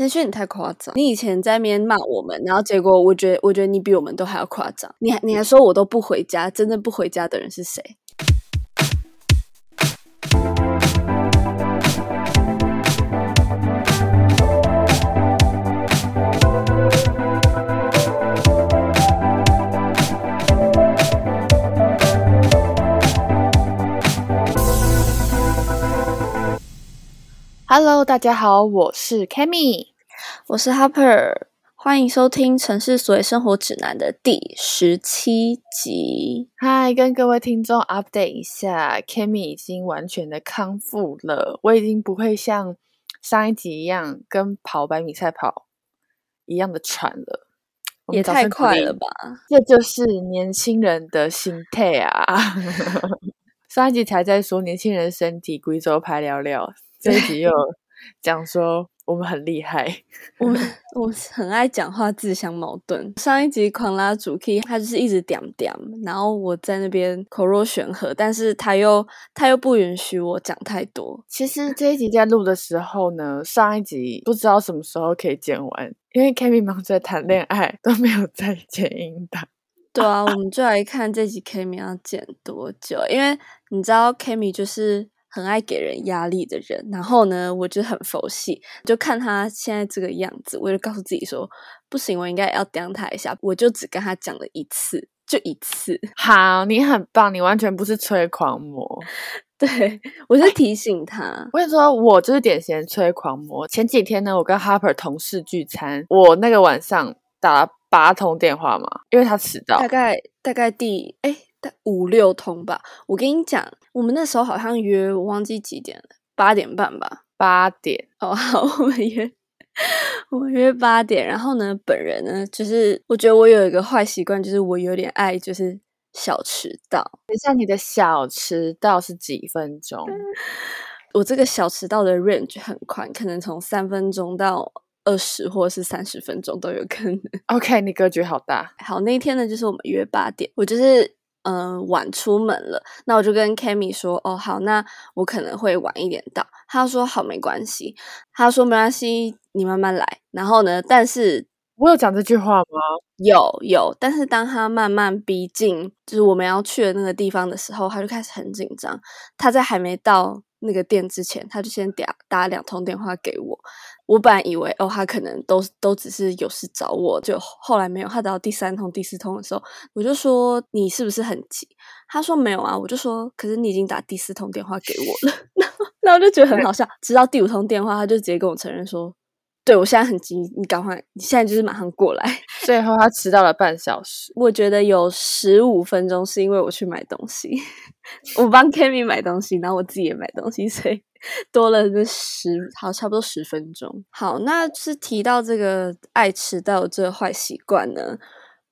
陈轩，你太夸张！你以前在那边骂我们，然后结果我觉得，我觉得你比我们都还要夸张。你还你还说我都不回家，真正不回家的人是谁？Hello，大家好，我是 Kami，我是 Harper，欢迎收听《城市所谓生活指南》的第十七集。嗨，跟各位听众 update 一下，Kimi 已经完全的康复了，我已经不会像上一集一样跟跑百米赛跑一样的喘了，也太快了吧！这就是年轻人的心态啊！上一集才在说年轻人身体贵州排聊聊。这一集又讲说我们很厉害，我们我很爱讲话，自相矛盾。上一集狂拉主 key，他就是一直点点，然后我在那边口若悬河，但是他又他又不允许我讲太多。其实这一集在录的时候呢，上一集不知道什么时候可以剪完，因为 Kimi 忙着谈恋爱，都没有再剪音档。对啊，我们就来看这集 Kimi 要剪多久，因为你知道 Kimi 就是。很爱给人压力的人，然后呢，我就很佛系，就看他现在这个样子，我就告诉自己说，不行，我应该要刁他一下，我就只跟他讲了一次，就一次。好，你很棒，你完全不是催狂魔，对我是提醒他。我跟你说，我就是典型催狂魔。前几天呢，我跟 Harper 同事聚餐，我那个晚上打了八通电话嘛，因为他迟到，大概大概第哎。五六通吧，我跟你讲，我们那时候好像约，我忘记几点了，八点半吧，八点哦，好，我们约，我们约八点。然后呢，本人呢，就是我觉得我有一个坏习惯，就是我有点爱就是小迟到。等一下，你的小迟到是几分钟？我这个小迟到的 range 很宽，可能从三分钟到二十或者是三十分钟都有可能。OK，你格局好大。好，那一天呢，就是我们约八点，我就是。嗯，晚出门了，那我就跟 Kami 说，哦，好，那我可能会晚一点到。他说好，没关系。他说没关系，你慢慢来。然后呢，但是我有讲这句话吗？有有，但是当他慢慢逼近，就是我们要去的那个地方的时候，他就开始很紧张。他在还没到那个店之前，他就先打打两通电话给我。我本来以为哦，他可能都都只是有事找我，就后来没有。他到第三通、第四通的时候，我就说你是不是很急？他说没有啊。我就说，可是你已经打第四通电话给我了。那我就觉得很好笑。直到第五通电话，他就直接跟我承认说。对，我现在很急，你赶快，你现在就是马上过来。最后他迟到了半小时，我觉得有十五分钟是因为我去买东西，我帮 Kimi 买东西，然后我自己也买东西，所以多了这十，好差不多十分钟。好，那是提到这个爱迟到这个坏习惯呢，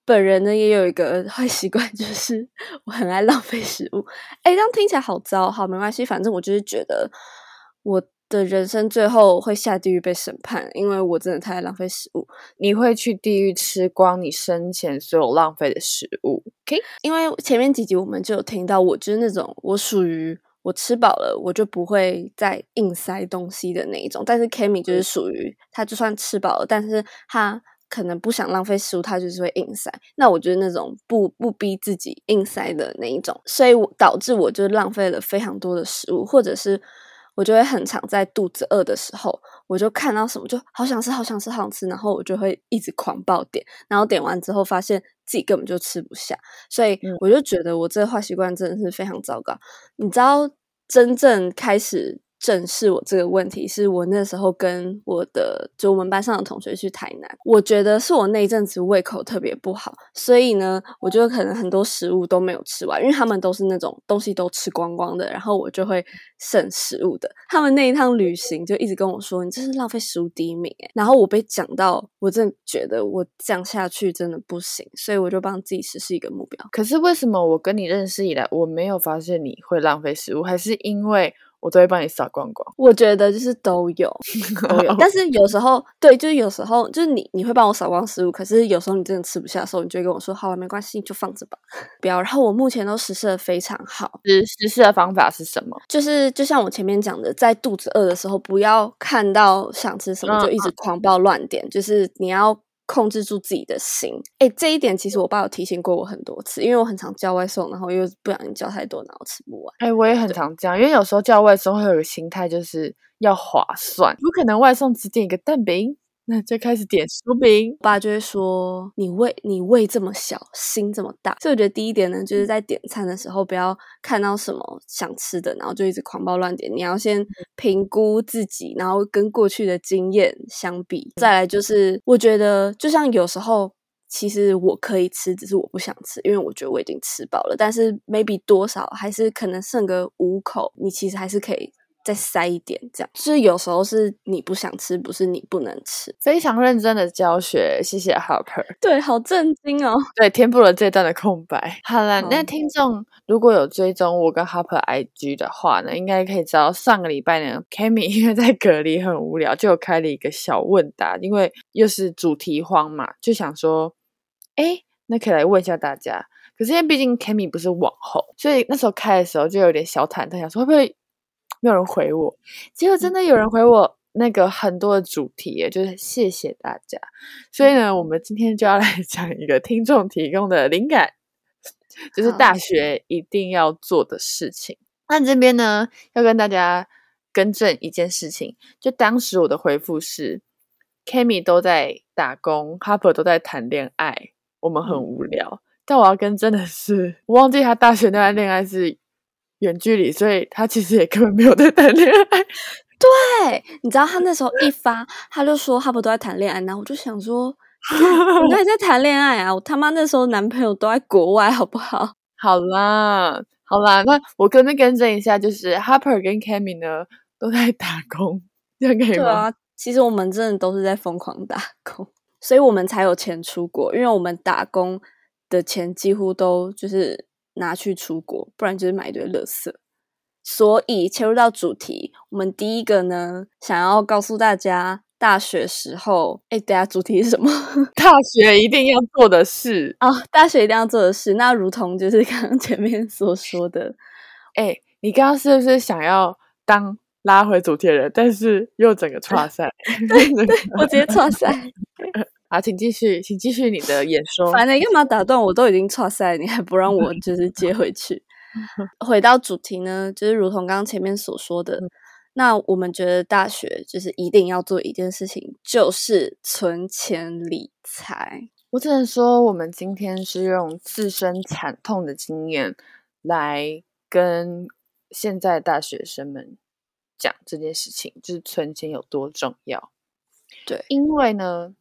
本人呢也有一个坏习惯，就是我很爱浪费食物。哎，这样听起来好糟，好没关系，反正我就是觉得我。的人生最后会下地狱被审判，因为我真的太浪费食物。你会去地狱吃光你生前所有浪费的食物？OK？因为前面几集我们就有听到，我就是那种我属于我吃饱了我就不会再硬塞东西的那一种。但是 Kimi 就是属于他就算吃饱了，但是他可能不想浪费食物，他就是会硬塞。那我觉得那种不不逼自己硬塞的那一种，所以导致我就浪费了非常多的食物，或者是。我就会很常在肚子饿的时候，我就看到什么就好想吃，好想吃，好想吃，然后我就会一直狂暴点，然后点完之后发现自己根本就吃不下，所以我就觉得我这个坏习惯真的是非常糟糕。你知道，真正开始。正视我这个问题，是我那时候跟我的就我们班上的同学去台南，我觉得是我那一阵子胃口特别不好，所以呢，我觉得可能很多食物都没有吃完，因为他们都是那种东西都吃光光的，然后我就会剩食物的。他们那一趟旅行就一直跟我说：“你这是浪费食物第一名。”然后我被讲到，我真的觉得我这样下去真的不行，所以我就帮自己实施一个目标。可是为什么我跟你认识以来，我没有发现你会浪费食物，还是因为？我都会帮你扫光光。我觉得就是都有 都有，但是有时候对，就是有时候就是你你会帮我扫光食物，可是有时候你真的吃不下的时候，你就会跟我说好了，没关系，就放着吧，不要。然后我目前都实施的非常好，实实施的方法是什么？就是就像我前面讲的，在肚子饿的时候，不要看到想吃什么就一直狂暴乱点，就是你要。控制住自己的心，哎，这一点其实我爸有提醒过我很多次，因为我很常叫外送，然后又不小心叫太多，然后吃不完。哎，我也很常这样，因为有时候叫外送会有个心态，就是要划算，不可能外送只点一个蛋饼。那就开始点薯饼，爸就会说你胃你胃这么小，心这么大。所以我觉得第一点呢，就是在点餐的时候，不要看到什么想吃的，然后就一直狂暴乱点。你要先评估自己，然后跟过去的经验相比。再来就是，我觉得就像有时候，其实我可以吃，只是我不想吃，因为我觉得我已经吃饱了。但是 maybe 多少还是可能剩个五口，你其实还是可以。再塞一点，这样就是有时候是你不想吃，不是你不能吃。非常认真的教学，谢谢 Harper。对，好震惊哦。对，填补了这段的空白。好了，那听众如果有追踪我跟 Harper IG 的话呢，应该可以知道上个礼拜呢，Kami 因为在隔离很无聊，就开了一个小问答，因为又是主题荒嘛，就想说，哎，那可以来问一下大家。可是因为毕竟 Kami 不是网红，所以那时候开的时候就有点小忐忑，想说会不会。没有人回我，结果真的有人回我那个很多的主题，就是谢谢大家。所以呢，我们今天就要来 讲一个听众提供的灵感，就是大学一定要做的事情。那这边呢，要跟大家更正一件事情，就当时我的回复是，Kami 都在打工，Harper 都在谈恋爱，我们很无聊。但我要跟真的是，我忘记他大学那段恋爱是。远距离，所以他其实也根本没有在谈恋爱。对，你知道他那时候一发，他就说他不都在谈恋爱，然后我就想说，你还在谈恋爱啊？我他妈那时候男朋友都在国外，好不好？好啦，好啦，那我跟着更正一下，就是 Harper 跟 Cammy 呢都在打工，这样可以吗？对啊，其实我们真的都是在疯狂打工，所以我们才有钱出国，因为我们打工的钱几乎都就是。拿去出国，不然就是买一堆垃圾。所以切入到主题，我们第一个呢，想要告诉大家，大学时候，哎，等下主题是什么？大学一定要做的事哦，大学一定要做的事。那如同就是刚刚前面所说的，哎，你刚刚是不是想要当拉回主题的人，但是又整个 岔赛？对对，我直接岔赛。好，请继续，请继续你的演说。反正干嘛打断？我都已经错赛，你还不让我就是接 回去。回到主题呢，就是如同刚刚前面所说的，那我们觉得大学就是一定要做一件事情，就是存钱理财。我只能说，我们今天是用自身惨痛的经验来跟现在大学生们讲这件事情，就是存钱有多重要。对，因为呢。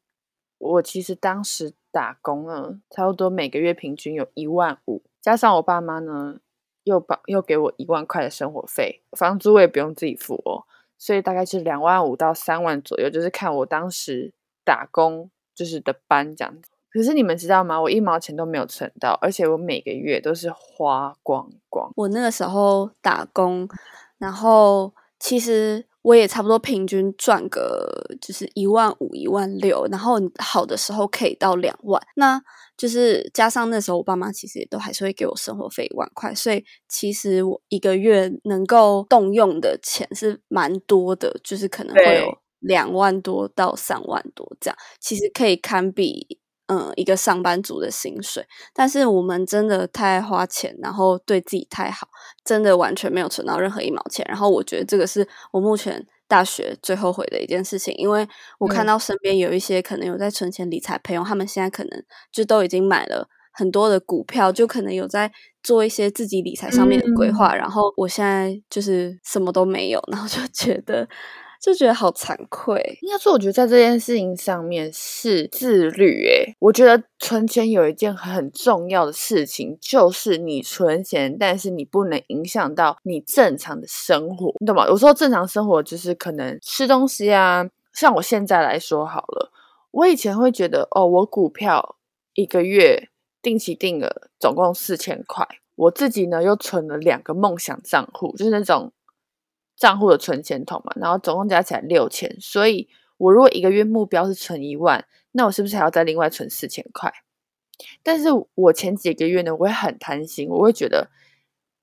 我其实当时打工呢，差不多每个月平均有一万五，加上我爸妈呢又把又给我一万块的生活费，房租我也不用自己付哦，所以大概是两万五到三万左右，就是看我当时打工就是的班这样子。可是你们知道吗？我一毛钱都没有存到，而且我每个月都是花光光。我那个时候打工，然后其实。我也差不多平均赚个就是一万五、一万六，然后好的时候可以到两万。那就是加上那时候我爸妈其实也都还是会给我生活费一万块，所以其实我一个月能够动用的钱是蛮多的，就是可能会有两万多到三万多这样，其实可以堪比。嗯，一个上班族的薪水，但是我们真的太爱花钱，然后对自己太好，真的完全没有存到任何一毛钱。然后我觉得这个是我目前大学最后悔的一件事情，因为我看到身边有一些可能有在存钱理财朋友，他们现在可能就都已经买了很多的股票，就可能有在做一些自己理财上面的规划。然后我现在就是什么都没有，然后就觉得。就觉得好惭愧。应该说，我觉得在这件事情上面是自律。诶，我觉得存钱有一件很重要的事情，就是你存钱，但是你不能影响到你正常的生活，你懂吗？有时候正常生活就是可能吃东西啊。像我现在来说好了，我以前会觉得，哦，我股票一个月定期定额总共四千块，我自己呢又存了两个梦想账户，就是那种。账户的存钱桶嘛，然后总共加起来六千，所以我如果一个月目标是存一万，那我是不是还要再另外存四千块？但是我前几个月呢，我会很贪心，我会觉得。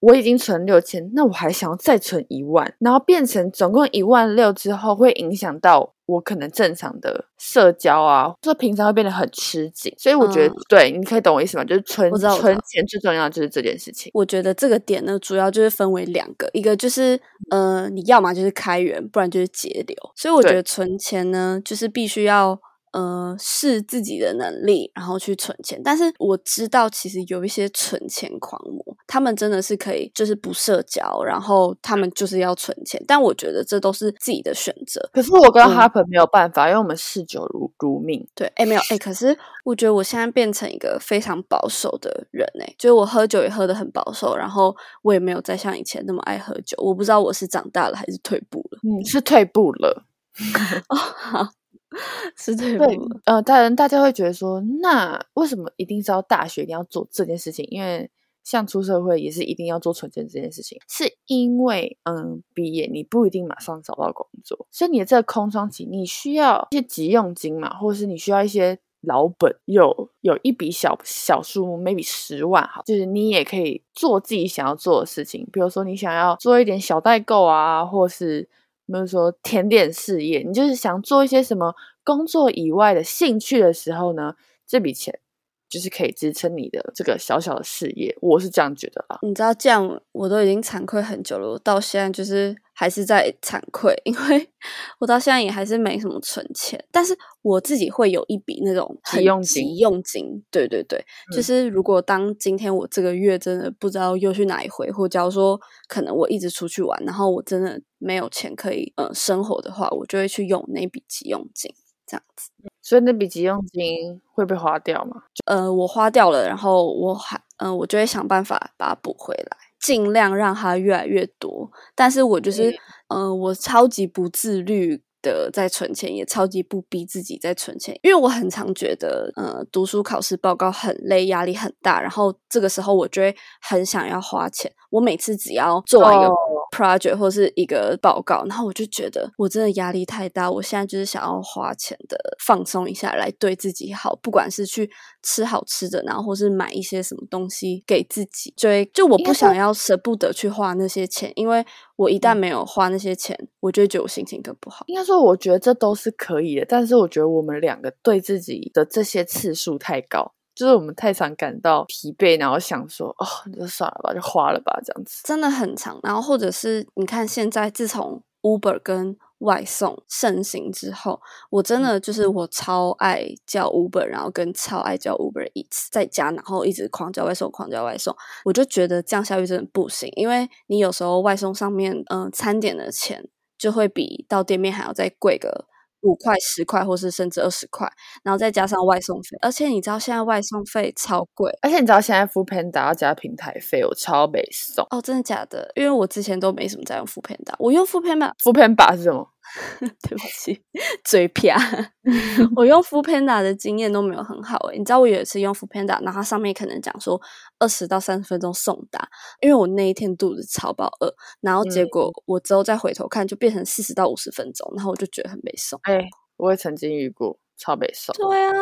我已经存六千，那我还想要再存一万，然后变成总共一万六之后，会影响到我可能正常的社交啊，就平常会变得很吃紧。所以我觉得，对，你可以懂我意思吗？就是存存钱最重要的就是这件事情。我觉得这个点呢，主要就是分为两个，一个就是呃，你要么就是开源，不然就是节流。所以我觉得存钱呢，就是必须要。呃，是自己的能力，然后去存钱。但是我知道，其实有一些存钱狂魔，他们真的是可以，就是不社交，然后他们就是要存钱。但我觉得这都是自己的选择。可是我跟 Harper 没有办法，因为我们嗜酒如如命。对，哎，没有，哎，可是我觉得我现在变成一个非常保守的人，哎，就是我喝酒也喝的很保守，然后我也没有再像以前那么爱喝酒。我不知道我是长大了还是退步了。嗯，是退步了。哦，好。是对，呃，当然大家会觉得说，那为什么一定是要大学一定要做这件事情？因为像出社会也是一定要做存钱这件事情，是因为嗯，毕业你不一定马上找到工作，所以你的这个空窗期，你需要一些急用金嘛，或者是你需要一些老本，有有一笔小小数目，maybe 十万哈，就是你也可以做自己想要做的事情，比如说你想要做一点小代购啊，或是。没有说甜点事业，你就是想做一些什么工作以外的兴趣的时候呢？这笔钱就是可以支撑你的这个小小的事业，我是这样觉得啊。你知道，这样我都已经惭愧很久了，我到现在就是。还是在惭愧，因为我到现在也还是没什么存钱，但是我自己会有一笔那种急用金，用金，对对对，就是如果当今天我这个月真的不知道又去哪一回，或假如说可能我一直出去玩，然后我真的没有钱可以呃生活的话，我就会去用那笔急用金，这样子。所以那笔急用金会被花掉吗？呃，我花掉了，然后我还嗯，我就会想办法把它补回来。尽量让它越来越多，但是我就是，嗯，我超级不自律的在存钱，也超级不逼自己在存钱，因为我很常觉得，呃，读书考试报告很累，压力很大，然后这个时候我就会很想要花钱。我每次只要做完一个 project 或是一个报告，然后我就觉得我真的压力太大，我现在就是想要花钱的放松一下，来对自己好，不管是去吃好吃的，然后或是买一些什么东西给自己，就就我不想要舍不得去花那些钱，因为我一旦没有花那些钱，我就觉得我心情更不好。应该说，我觉得这都是可以的，但是我觉得我们两个对自己的这些次数太高。就是我们太常感到疲惫，然后想说哦，就算了吧，就花了吧，这样子真的很长。然后或者是你看，现在自从 Uber 跟外送盛行之后，我真的就是我超爱叫 Uber，然后跟超爱叫 Uber Eats 在家，然后一直狂叫外送，狂叫外送。我就觉得这样下去真的不行，因为你有时候外送上面嗯餐点的钱就会比到店面还要再贵个。五块、十块，或是甚至二十块，然后再加上外送费，而且你知道现在外送费超贵，而且你知道现在 Food Panda 要加平台费，我超没送哦，真的假的？因为我之前都没什么在用 Food Panda，我用 Food Panda，Food Panda 是什么？对不起，嘴瓢。我用 Food Panda 的经验都没有很好诶。你知道我有一次用 Food Panda，然后它上面可能讲说二十到三十分钟送达，因为我那一天肚子超饱饿，然后结果我之后再回头看，就变成四十到五十分钟，然后我就觉得很没送。哎，我也曾经遇过。超北宋。对啊，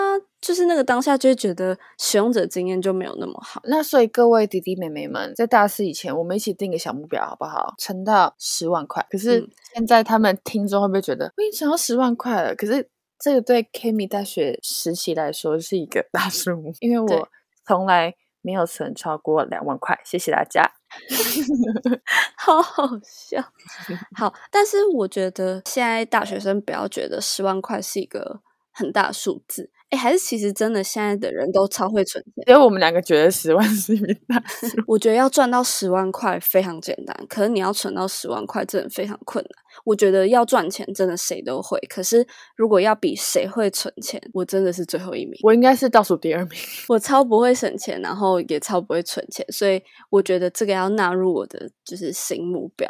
就是那个当下就会觉得使用者经验就没有那么好。那所以各位弟弟妹妹们，在大四以前，我们一起定个小目标好不好？存到十万块。可是现在他们听众会不会觉得我已经存到十万块了？可是这个对 Kimi 大学实习来说是一个大数目，因为我从来没有存超过两万块。谢谢大家，好好笑。好，但是我觉得现在大学生不要觉得十万块是一个。很大数字，哎，还是其实真的，现在的人都超会存钱。因为我们两个觉得十万是一笔大数，我觉得要赚到十万块非常简单，可是你要存到十万块真的非常困难。我觉得要赚钱真的谁都会，可是如果要比谁会存钱，我真的是最后一名。我应该是倒数第二名。我超不会省钱，然后也超不会存钱，所以我觉得这个要纳入我的就是新目标。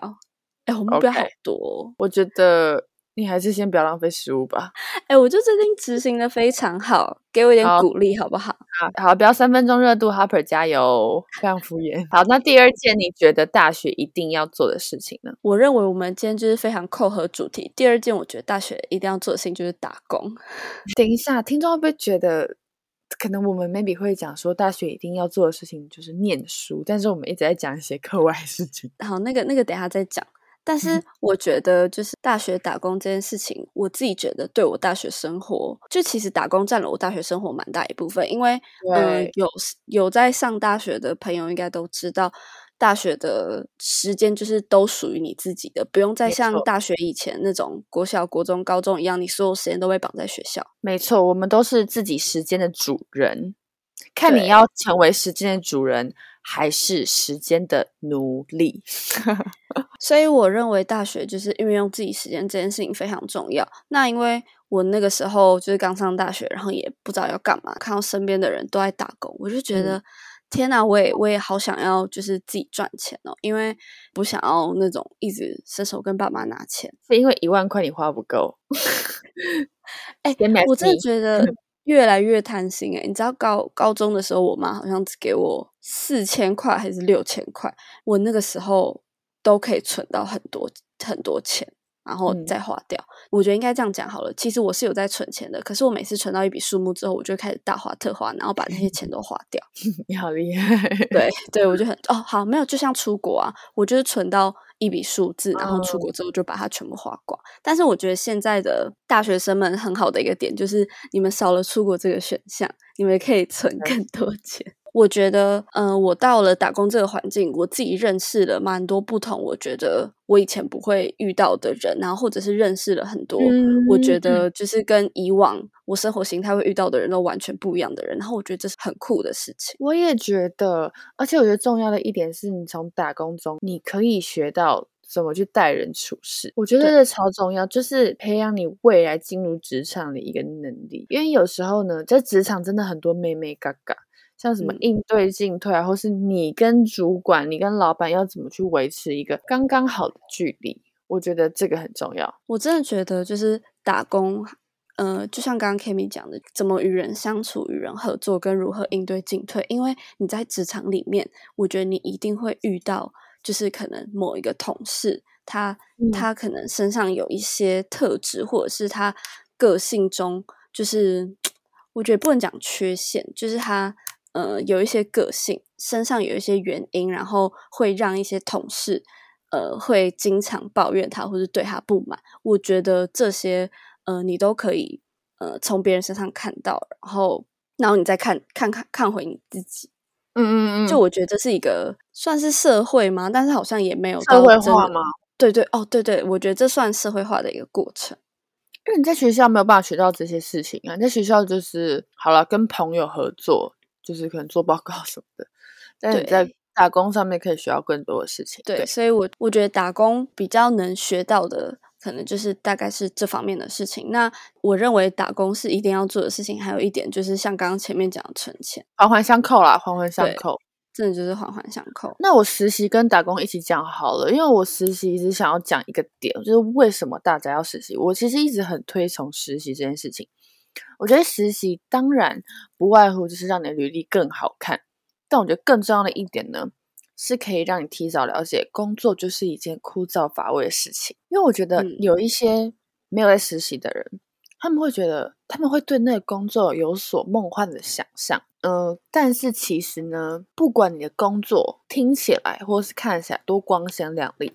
哎，我目标好多，我觉得。你还是先不要浪费食物吧。哎，我就最近执行的非常好，给我一点鼓励好不好？好，好，不要三分钟热度，Harper 加油！非常敷衍。好，那第二件你觉得大学一定要做的事情呢？我认为我们今天就是非常扣合主题。第二件，我觉得大学一定要做的事情就是打工。等一下，听众会不会觉得，可能我们 maybe 会讲说大学一定要做的事情就是念书，但是我们一直在讲一些课外事情。好，那个那个等下再讲。但是我觉得，就是大学打工这件事情，我自己觉得对我大学生活，就其实打工占了我大学生活蛮大一部分。因为，嗯，有有在上大学的朋友应该都知道，大学的时间就是都属于你自己的，不用再像大学以前那种国小、国中、高中一样，你所有时间都被绑在学校。没错，我们都是自己时间的主人，看你要成为时间的主人。还是时间的奴隶，所以我认为大学就是运用自己时间这件事情非常重要。那因为我那个时候就是刚上大学，然后也不知道要干嘛，看到身边的人都在打工，我就觉得天哪，我也我也好想要就是自己赚钱哦，因为不想要那种一直伸手跟爸妈拿钱，是因为一万块你花不够。哎，我真的觉得。越来越贪心诶你知道高高中的时候，我妈好像只给我四千块还是六千块，我那个时候都可以存到很多很多钱，然后再花掉。我觉得应该这样讲好了。其实我是有在存钱的，可是我每次存到一笔数目之后，我就开始大花特花，然后把那些钱都花掉。你好厉害！对对，我就很哦好，没有就像出国啊，我就是存到。一笔数字，然后出国之后就把它全部花光。但是我觉得现在的大学生们很好的一个点就是，你们少了出国这个选项，你们可以存更多钱。我觉得，嗯，我到了打工这个环境，我自己认识了蛮多不同，我觉得我以前不会遇到的人，然后或者是认识了很多，我觉得就是跟以往我生活形态会遇到的人都完全不一样的人，然后我觉得这是很酷的事情。我也觉得，而且我觉得重要的一点是你从打工中你可以学到怎么去待人处事，我觉得这超重要，就是培养你未来进入职场的一个能力。因为有时候呢，在职场真的很多妹妹嘎嘎。像什么应对进退啊，或是你跟主管、你跟老板要怎么去维持一个刚刚好的距离，我觉得这个很重要。我真的觉得就是打工，呃，就像刚刚 Kimi 讲的，怎么与人相处、与人合作，跟如何应对进退。因为你在职场里面，我觉得你一定会遇到，就是可能某一个同事，他他可能身上有一些特质，或者是他个性中，就是 我觉得不能讲缺陷，就是他。呃，有一些个性，身上有一些原因，然后会让一些同事，呃，会经常抱怨他，或者对他不满。我觉得这些，呃，你都可以，呃，从别人身上看到，然后，然后你再看看看看回你自己。嗯嗯嗯。就我觉得这是一个算是社会吗？但是好像也没有社会化吗？对对哦，对对，我觉得这算社会化的一个过程。因为你在学校没有办法学到这些事情啊，在学校就是好了，跟朋友合作。就是可能做报告什么的，但你在打工上面可以学到更多的事情。对，所以我我觉得打工比较能学到的，可能就是大概是这方面的事情。那我认为打工是一定要做的事情，还有一点就是像刚刚前面讲的存钱，环环相扣啦，环环相扣，真的就是环环相扣。那我实习跟打工一起讲好了，因为我实习一直想要讲一个点，就是为什么大家要实习。我其实一直很推崇实习这件事情。我觉得实习当然不外乎就是让你的履历更好看，但我觉得更重要的一点呢，是可以让你提早了解工作就是一件枯燥乏味的事情。因为我觉得有一些没有在实习的人，他们会觉得他们会对那个工作有所梦幻的想象，嗯，但是其实呢，不管你的工作听起来或是看起来多光鲜亮丽。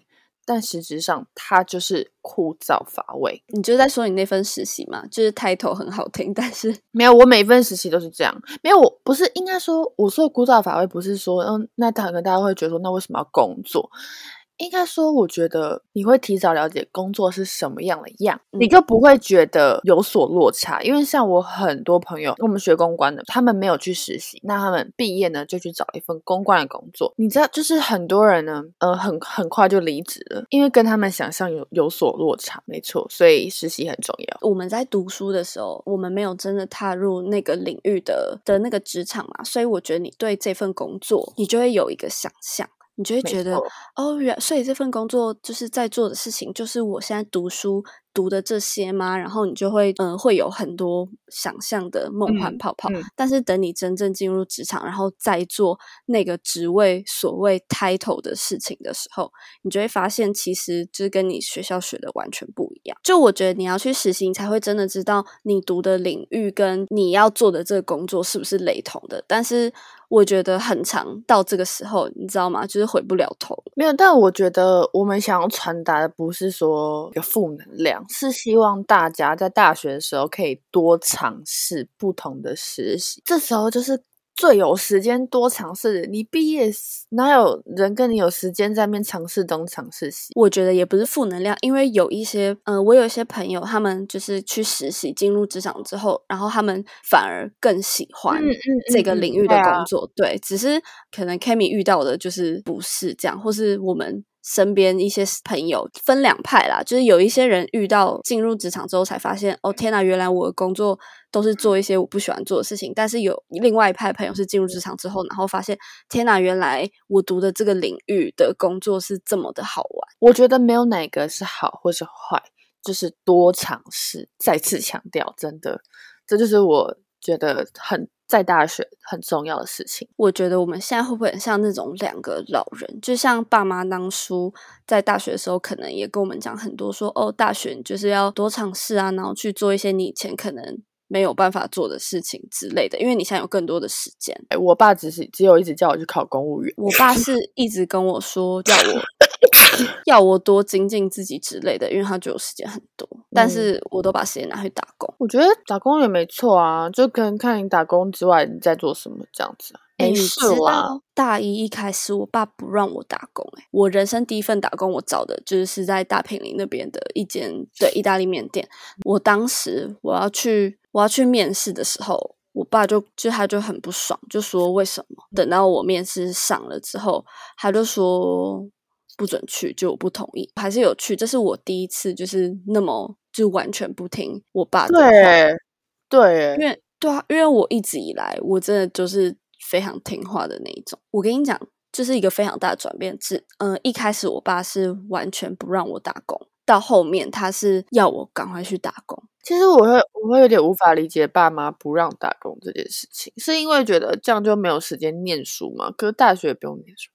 但实质上，它就是枯燥乏味。你就在说你那份实习嘛，就是 title 很好听，但是 没有。我每一份实习都是这样，没有。我不是应该说，我说枯燥乏味，不是说，嗯，那可能大家会觉得说，那为什么要工作？应该说，我觉得你会提早了解工作是什么样的样，你就不会觉得有所落差。因为像我很多朋友，我们学公关的，他们没有去实习，那他们毕业呢就去找一份公关的工作。你知道，就是很多人呢，呃，很很快就离职了，因为跟他们想象有有所落差。没错，所以实习很重要。我们在读书的时候，我们没有真的踏入那个领域的的那个职场嘛，所以我觉得你对这份工作，你就会有一个想象。你就会觉得哦，原所以这份工作就是在做的事情，就是我现在读书读的这些吗？然后你就会嗯会有很多想象的梦幻泡泡。但是等你真正进入职场，然后再做那个职位所谓 title 的事情的时候，你就会发现其实就是跟你学校学的完全不一样。就我觉得你要去实习，你才会真的知道你读的领域跟你要做的这个工作是不是雷同的。但是我觉得很长到这个时候，你知道吗？就是回不了头了。没有，但我觉得我们想要传达的不是说一个负能量，是希望大家在大学的时候可以多尝试不同的实习。这时候就是。最有时间多尝试，你毕业哪有人跟你有时间在面尝试东尝试西？我觉得也不是负能量，因为有一些，呃，我有一些朋友，他们就是去实习进入职场之后，然后他们反而更喜欢这个领域的工作。对，只是可能 Kimi 遇到的就是不是这样，或是我们。身边一些朋友分两派啦，就是有一些人遇到进入职场之后才发现，哦天呐，原来我的工作都是做一些我不喜欢做的事情。但是有另外一派朋友是进入职场之后，然后发现，天呐，原来我读的这个领域的工作是这么的好玩。我觉得没有哪个是好或是坏，就是多尝试。再次强调，真的，这就是我觉得很。在大学很重要的事情，我觉得我们现在会不会很像那种两个老人？就像爸妈当初在大学的时候，可能也跟我们讲很多，说哦，大学就是要多尝试啊，然后去做一些你以前可能没有办法做的事情之类的，因为你现在有更多的时间。哎，我爸只是只有一直叫我去考公务员，我爸是一直跟我说叫我。要我多精进自己之类的，因为他觉得我时间很多，但是我都把时间拿去打工。我觉得打工也没错啊，就跟看你打工之外你在做什么这样子啊。没事啊。大一一开始，我爸不让我打工，哎，我人生第一份打工我找的就是是在大平林那边的一间对意大利面店。我当时我要去我要去面试的时候，我爸就就他就很不爽，就说为什么？等到我面试上了之后，他就说。不准去，就我不同意，还是有去。这是我第一次，就是那么就完全不听我爸的话。对，因为对啊，因为我一直以来我真的就是非常听话的那一种。我跟你讲，就是一个非常大的转变。是，嗯，一开始我爸是完全不让我打工，到后面他是要我赶快去打工。其实我会我会有点无法理解爸妈不让打工这件事情，是因为觉得这样就没有时间念书嘛？可是大学也不用念书。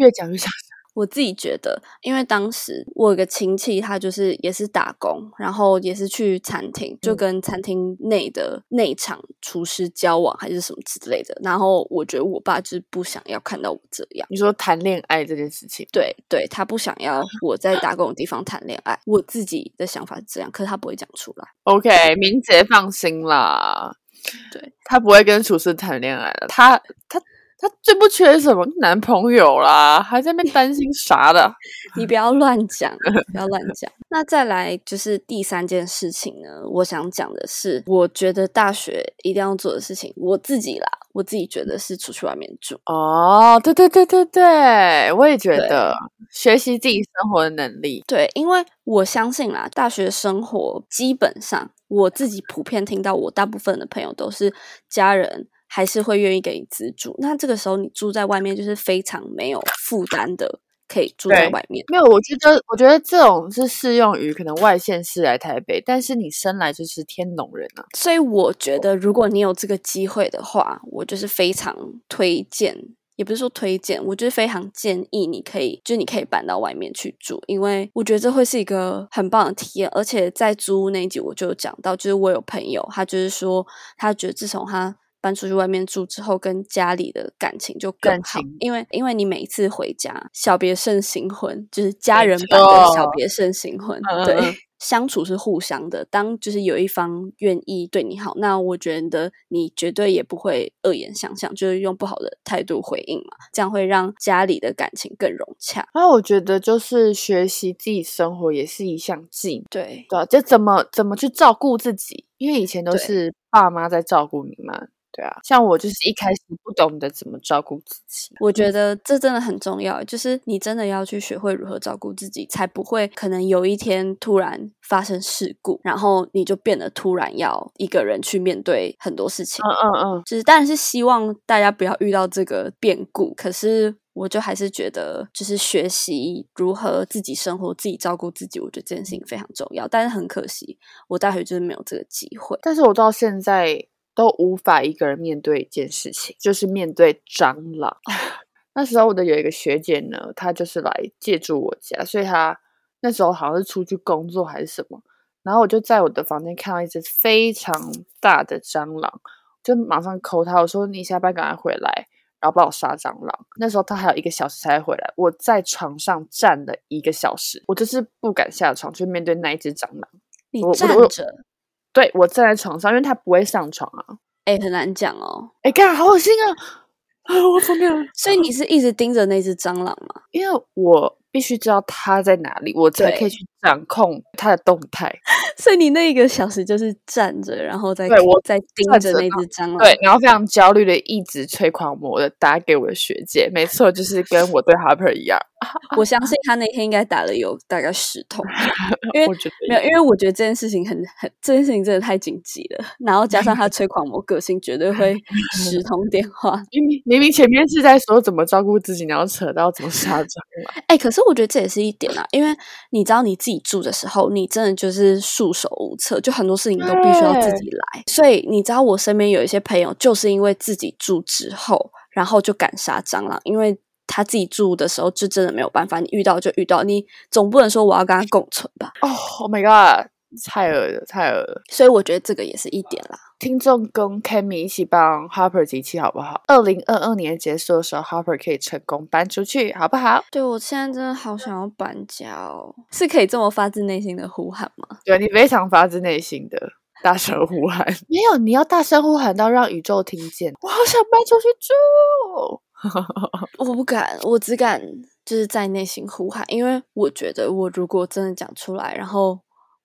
越讲越想我自己觉得，因为当时我有个亲戚，他就是也是打工，然后也是去餐厅，就跟餐厅内的内场厨师交往，还是什么之类的。然后我觉得我爸就是不想要看到我这样。你说谈恋爱这件事情，对对，他不想要我在打工的地方谈恋爱。我自己的想法是这样，可是他不会讲出来。OK，明姐放心啦，对他不会跟厨师谈恋爱了。他他。他最不缺什么男朋友啦，还在那边担心 啥的？你不要乱讲，不要乱讲。那再来就是第三件事情呢，我想讲的是，我觉得大学一定要做的事情，我自己啦，我自己觉得是出去外面住。哦，对对对对对，我也觉得学习自己生活的能力。对，因为我相信啦，大学生活基本上，我自己普遍听到，我大部分的朋友都是家人。还是会愿意给你资助，那这个时候你住在外面就是非常没有负担的，可以住在外面。没有，我觉得，我觉得这种是适用于可能外县市来台北，但是你生来就是天龙人啊。所以我觉得，如果你有这个机会的话，我就是非常推荐，也不是说推荐，我就是非常建议你可以，就你可以搬到外面去住，因为我觉得这会是一个很棒的体验。而且在租屋那一集我就讲到，就是我有朋友，他就是说，他觉得自从他搬出去外面住之后，跟家里的感情就更好，因为因为你每一次回家，小别胜新婚，就是家人版的小别胜新婚，对，相处是互相的。当就是有一方愿意对你好，那我觉得你绝对也不会恶言相向，就是用不好的态度回应嘛，这样会让家里的感情更融洽。那我觉得就是学习自己生活也是一项技能，对对，就怎么怎么去照顾自己，因为以前都是爸妈在照顾你嘛。对啊，像我就是一开始不懂得怎么照顾自己，我觉得这真的很重要，就是你真的要去学会如何照顾自己，才不会可能有一天突然发生事故，然后你就变得突然要一个人去面对很多事情。嗯嗯嗯，就是当然是希望大家不要遇到这个变故，可是我就还是觉得，就是学习如何自己生活、自己照顾自己，我觉得这件事情非常重要。但是很可惜，我大学就是没有这个机会。但是我到现在都无法一个人面对一件事情，就是面对蟑螂。那时候我的有一个学姐呢，她就是来借住我家，所以她那时候好像是出去工作还是什么，然后我就在我的房间看到一只非常大的蟑螂，就马上 call 她，我说你下班赶快回来。然后帮我杀蟑螂。那时候他还有一个小时才回来，我在床上站了一个小时，我就是不敢下床去面对那一只蟑螂。你站着？对，我站在床上，因为他不会上床啊。哎，很难讲哦。哎，干，好恶心啊！啊，我疯了。所以你是一直盯着那只蟑螂吗？因为我必须知道它在哪里，我才可以去掌控它的动态。所以你那一个小时就是站着，然后再对我在盯着那只蟑螂，对，然后非常焦虑的一直催狂魔的打给我的学姐，没错，就是跟我对 Harper 一样。我相信他那天应该打了有大概十通，因为没有，因为我觉得这件事情很很，这件事情真的太紧急了。然后加上他催狂魔个性，绝对会十通电话。明明明明前面是在说怎么照顾自己，然后扯到怎么杀蟑螂。哎，可是我觉得这也是一点啊，因为你知道你自己住的时候，你真的就是束手无策，就很多事情都必须要自己来。所以你知道，我身边有一些朋友，就是因为自己住之后，然后就敢杀蟑螂，因为。他自己住的时候，就真的没有办法。你遇到就遇到，你总不能说我要跟他共存吧？哦，Oh my god，太恶了，太恶了。所以我觉得这个也是一点啦。听众跟 Kami 一起帮 Harper 集气好不好？二零二二年结束的时候，Harper 可以成功搬出去，好不好？对我现在真的好想要搬家哦，是可以这么发自内心的呼喊吗？对你非常发自内心的大声呼喊，没有，你要大声呼喊到让宇宙听见。我好想搬出去住。我不敢，我只敢就是在内心呼喊，因为我觉得我如果真的讲出来，然后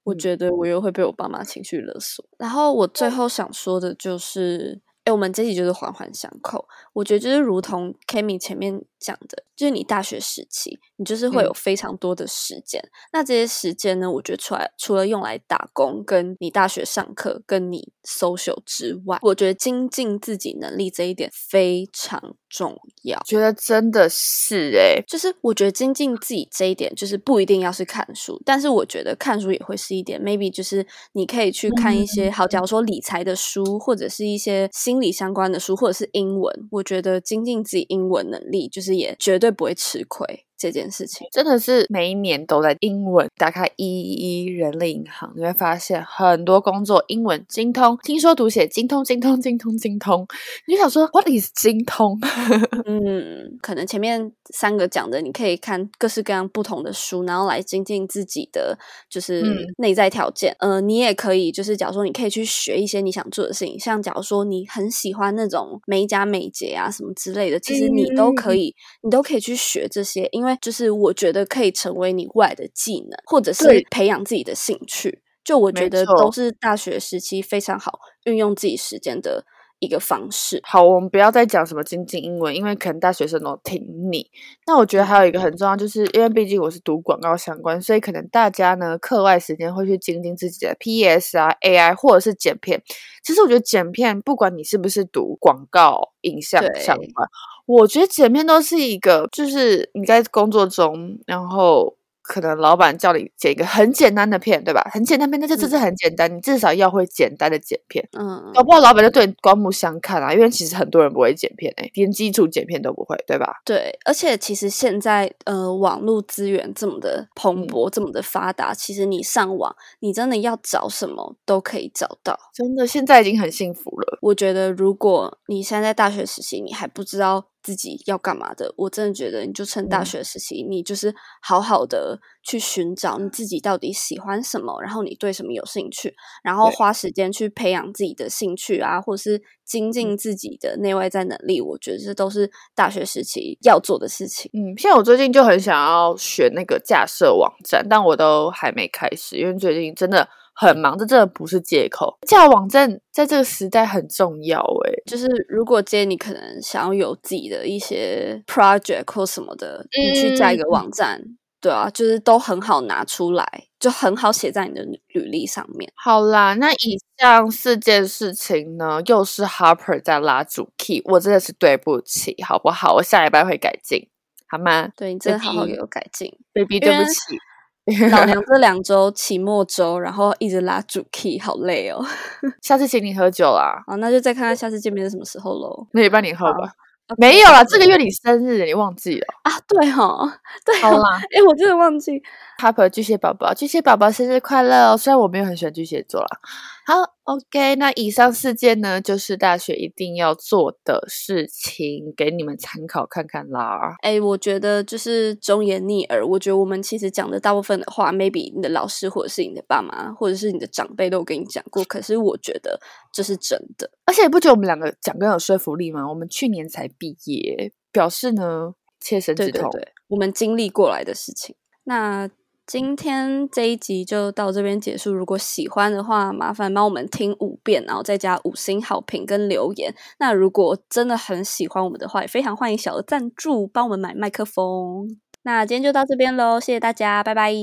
我觉得我又会被我爸妈情绪勒索。然后我最后想说的就是，哎，我们这集就是环环相扣。我觉得就是如同 Kimi 前面讲的，就是你大学时期，你就是会有非常多的时间。那这些时间呢，我觉得出来除了用来打工，跟你大学上课，跟你 social 之外，我觉得精进自己能力这一点非常重要。觉得真的是诶，就是我觉得精进自己这一点，就是不一定要是看书，但是我觉得看书也会是一点。Maybe 就是你可以去看一些好，假如说理财的书，或者是一些心理相关的书，或者是英文，我。觉得精进自己英文能力，就是也绝对不会吃亏。这件事情真的是每一年都在英文。打开一一人力银行，你会发现很多工作英文精通，听说读写精通，精通，精通，精通。你就想说，What is 精通？嗯，可能前面三个讲的，你可以看各式各样不同的书，然后来精进自己的就是内在条件。呃，你也可以就是，假如说你可以去学一些你想做的事情，像假如说你很喜欢那种美甲美睫啊什么之类的，其实你都可以，你都可以去学这些，因为。因为就是我觉得可以成为你未来的技能，或者是培养自己的兴趣，就我觉得都是大学时期非常好运用自己时间的一个方式。好，我们不要再讲什么精进英文，因为可能大学生都听腻。那我觉得还有一个很重要，就是因为毕竟我是读广告相关，所以可能大家呢课外时间会去精进自己的 PS 啊、AI 或者是剪片。其实我觉得剪片，不管你是不是读广告影像相关。我觉得剪片都是一个，就是你在工作中，然后。可能老板叫你剪一个很简单的片，对吧？很简单片，那就这是很简单，你至少要会简单的剪片。嗯，搞不好老板就对你刮目相看啊，因为其实很多人不会剪片诶，连基础剪片都不会，对吧？对，而且其实现在呃，网络资源这么的蓬勃，这么的发达，其实你上网，你真的要找什么都可以找到。真的，现在已经很幸福了。我觉得，如果你现在大学时期，你还不知道。自己要干嘛的？我真的觉得，你就趁大学时期，你就是好好的去寻找你自己到底喜欢什么，然后你对什么有兴趣，然后花时间去培养自己的兴趣啊，或者是精进自己的内外在能力。我觉得这都是大学时期要做的事情。嗯，像我最近就很想要学那个架设网站，但我都还没开始，因为最近真的。很忙，这真的不是借口。架网站在这个时代很重要，诶就是如果今天你可能想要有自己的一些 project 或什么的，你去架一个网站，对啊，就是都很好拿出来，就很好写在你的履历上面。好啦，那以上四件事情呢，又是 Harper 在拉主 key，我真的是对不起，好不好？我下礼拜会改进。好吗？对你真的好好给我改进，baby，对不起。老娘这两周期末周，然后一直拉主 key，好累哦。下次请你喝酒啦。好，那就再看看下次见面是什么时候喽。那也帮你喝吧。没有了，这个月你生日，你忘记了啊？对哈，对，好啦，哎，我真的忘记。Harper 巨蟹宝宝，巨蟹宝宝生日快乐哦！虽然我没有很喜欢巨蟹座啦。好，OK，那以上四件呢，就是大学一定要做的事情，给你们参考看看啦。哎，我觉得就是忠言逆耳。我觉得我们其实讲的大部分的话，maybe 你的老师或者是你的爸妈或者是你的长辈都跟你讲过，可是我觉得这是真的。而且你不觉得我们两个讲更有说服力吗？我们去年才毕业，表示呢切身之痛，我们经历过来的事情。那。今天这一集就到这边结束。如果喜欢的话，麻烦帮我们听五遍，然后再加五星好评跟留言。那如果真的很喜欢我们的话，也非常欢迎小额赞助，帮我们买麦克风。那今天就到这边喽，谢谢大家，拜拜，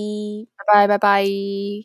拜拜，拜拜。